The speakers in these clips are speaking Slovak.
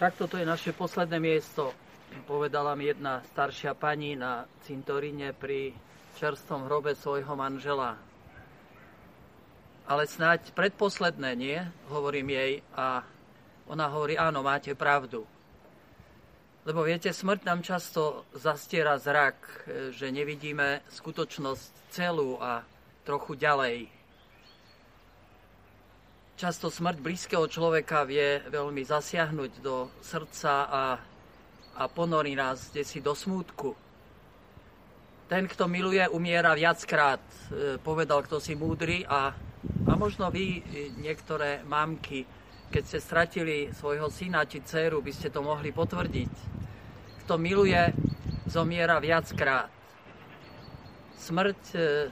Tak toto je naše posledné miesto, povedala mi jedna staršia pani na cintoríne pri čerstvom hrobe svojho manžela. Ale snáď predposledné, nie? Hovorím jej a ona hovorí, áno, máte pravdu. Lebo viete, smrť nám často zastiera zrak, že nevidíme skutočnosť celú a trochu ďalej. Často smrť blízkeho človeka vie veľmi zasiahnuť do srdca a, a ponorí nás desi do smútku. Ten, kto miluje, umiera viackrát, e, povedal kto si múdry a, a možno vy, e, niektoré mamky, keď ste stratili svojho syna či dceru, by ste to mohli potvrdiť. Kto miluje, zomiera viackrát. Smrť, e,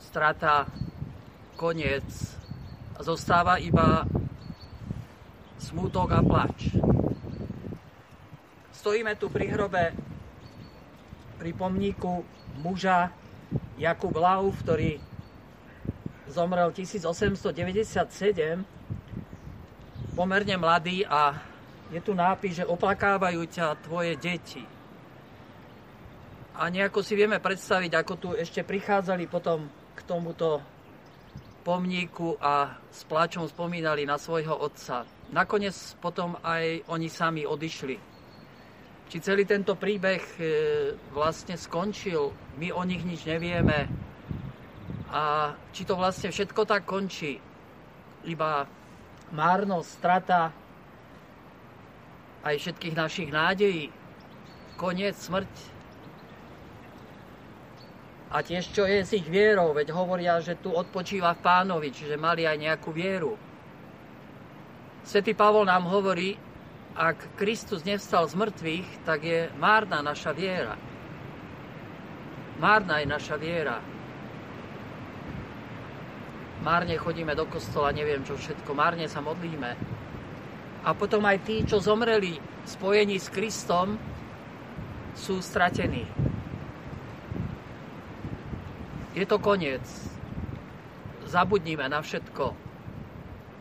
strata, koniec a zostáva iba smútok a plač. Stojíme tu pri hrobe, pri pomníku muža Jakub Lauf, ktorý zomrel 1897, pomerne mladý a je tu nápis, že oplakávajú ťa tvoje deti. A nejako si vieme predstaviť, ako tu ešte prichádzali potom k tomuto pomníku a s pláčom spomínali na svojho otca. Nakoniec potom aj oni sami odišli. Či celý tento príbeh e, vlastne skončil, my o nich nič nevieme. A či to vlastne všetko tak končí, iba márnosť, strata aj všetkých našich nádejí, koniec, smrť. A tiež čo je s ich vierou, veď hovoria, že tu odpočíva v pánovi, čiže mali aj nejakú vieru. Svetý Pavol nám hovorí, ak Kristus nevstal z mŕtvych, tak je márna naša viera. Márna je naša viera. Márne chodíme do kostola, neviem čo všetko, márne sa modlíme. A potom aj tí, čo zomreli spojení s Kristom, sú stratení. Je to koniec. Zabudnime na všetko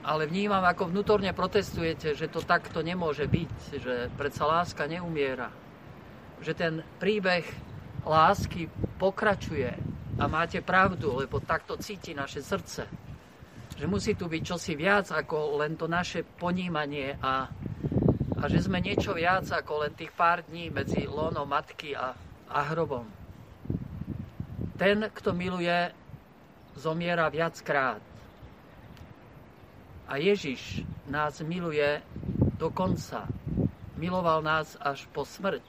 ale vnímam, ako vnútorne protestujete, že to takto nemôže byť, že predsa láska neumiera. Že ten príbeh lásky pokračuje a máte pravdu, lebo takto cíti naše srdce. Že musí tu byť čosi viac ako len to naše ponímanie a, a že sme niečo viac ako len tých pár dní medzi lónom matky a, a hrobom. Ten, kto miluje, zomiera viackrát. A Ježiš nás miluje do konca. Miloval nás až po smrť.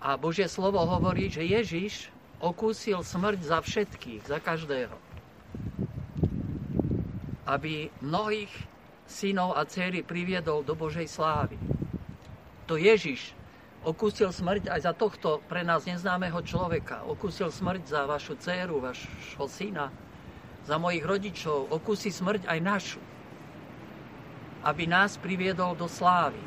A Božie slovo hovorí, že Ježiš okúsil smrť za všetkých, za každého. Aby mnohých synov a céry priviedol do Božej slávy. To Ježiš okúsil smrť aj za tohto pre nás neznámeho človeka. Okúsil smrť za vašu dceru, vašho syna, za mojich rodičov, okusí smrť aj našu, aby nás priviedol do slávy.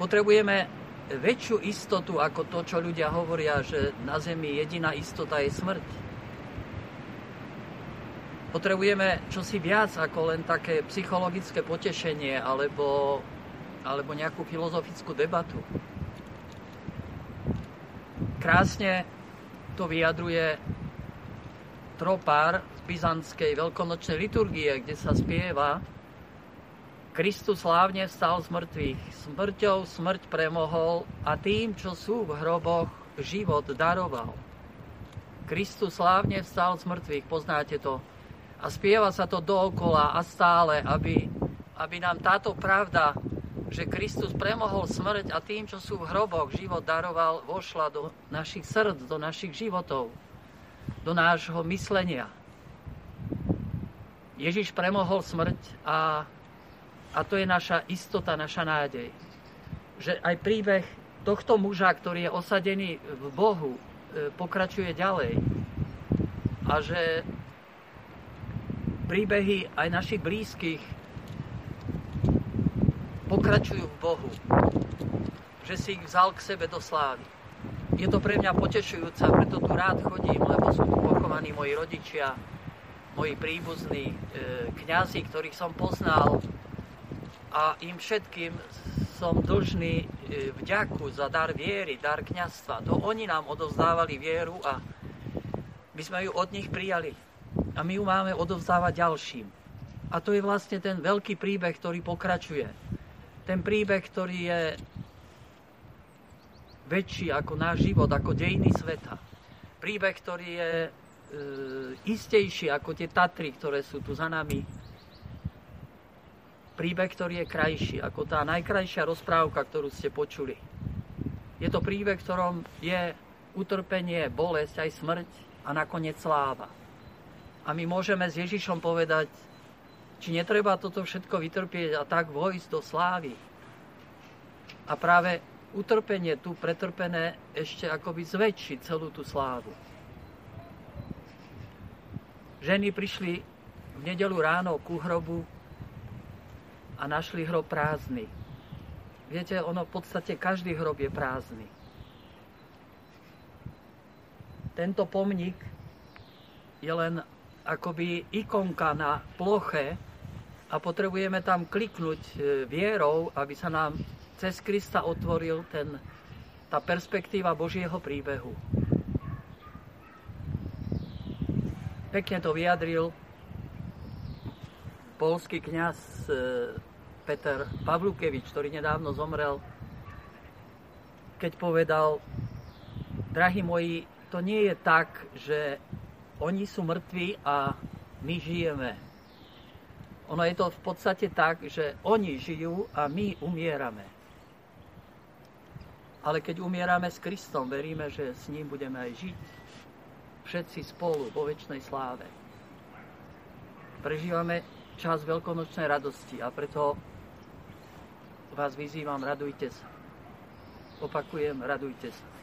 Potrebujeme väčšiu istotu ako to, čo ľudia hovoria, že na Zemi jediná istota je smrť. Potrebujeme čosi viac ako len také psychologické potešenie alebo, alebo nejakú filozofickú debatu. Krásne to vyjadruje tropár z byzantskej veľkonočnej liturgie, kde sa spieva Kristus slávne vstal z mŕtvych, smrťou smrť premohol a tým, čo sú v hroboch, život daroval. Kristus slávne vstal z mŕtvych, poznáte to. A spieva sa to dookola a stále, aby, aby nám táto pravda, že Kristus premohol smrť a tým, čo sú v hroboch, život daroval, vošla do našich srdc, do našich životov do nášho myslenia. Ježiš premohol smrť a, a to je naša istota, naša nádej. Že aj príbeh tohto muža, ktorý je osadený v Bohu, e, pokračuje ďalej. A že príbehy aj našich blízkych pokračujú v Bohu. Že si ich vzal k sebe do slávy je to pre mňa potešujúce preto tu rád chodím, lebo sú tu pochovaní moji rodičia, moji príbuzní, e, kňazi, ktorých som poznal a im všetkým som dlžný e, vďaku za dar viery, dar kňazstva. To oni nám odovzdávali vieru a my sme ju od nich prijali. A my ju máme odovzdávať ďalším. A to je vlastne ten veľký príbeh, ktorý pokračuje. Ten príbeh, ktorý je väčší ako náš život, ako dejiny sveta. Príbeh, ktorý je e, istejší ako tie Tatry, ktoré sú tu za nami príbeh, ktorý je krajší ako tá najkrajšia rozprávka, ktorú ste počuli. Je to príbeh, ktorom je utrpenie, bolesť, aj smrť a nakoniec sláva. A my môžeme s Ježišom povedať, či netreba toto všetko vytrpieť a tak vojsť do slávy. A práve utrpenie tu pretrpené ešte akoby zväčší celú tú slávu. Ženy prišli v nedelu ráno ku hrobu a našli hrob prázdny. Viete, ono v podstate každý hrob je prázdny. Tento pomník je len akoby ikonka na ploche a potrebujeme tam kliknúť e, vierou, aby sa nám cez Krista otvoril ten, tá perspektíva Božieho príbehu. Pekne to vyjadril polský kňaz e, Peter Pavlukevič, ktorý nedávno zomrel, keď povedal, drahí moji, to nie je tak, že oni sú mŕtvi a my žijeme. Ono je to v podstate tak, že oni žijú a my umierame. Ale keď umierame s Kristom, veríme, že s ním budeme aj žiť. Všetci spolu vo väčšnej sláve. Prežívame čas veľkonočnej radosti a preto vás vyzývam, radujte sa. Opakujem, radujte sa.